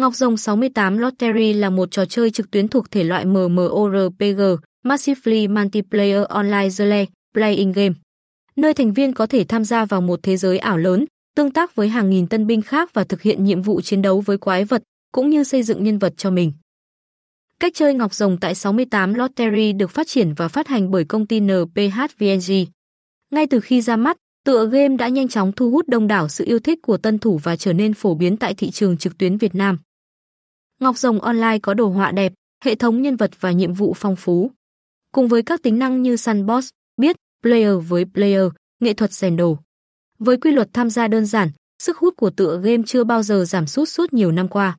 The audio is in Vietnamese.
Ngọc Rồng 68 Lottery là một trò chơi trực tuyến thuộc thể loại MMORPG, Massively Multiplayer Online Role Playing Game, nơi thành viên có thể tham gia vào một thế giới ảo lớn, tương tác với hàng nghìn tân binh khác và thực hiện nhiệm vụ chiến đấu với quái vật, cũng như xây dựng nhân vật cho mình. Cách chơi Ngọc Rồng tại 68 Lottery được phát triển và phát hành bởi công ty NPHVNG. Ngay từ khi ra mắt, tựa game đã nhanh chóng thu hút đông đảo sự yêu thích của tân thủ và trở nên phổ biến tại thị trường trực tuyến Việt Nam. Ngọc Rồng Online có đồ họa đẹp, hệ thống nhân vật và nhiệm vụ phong phú. Cùng với các tính năng như săn boss, biết, player với player, nghệ thuật rèn đồ. Với quy luật tham gia đơn giản, sức hút của tựa game chưa bao giờ giảm sút suốt nhiều năm qua.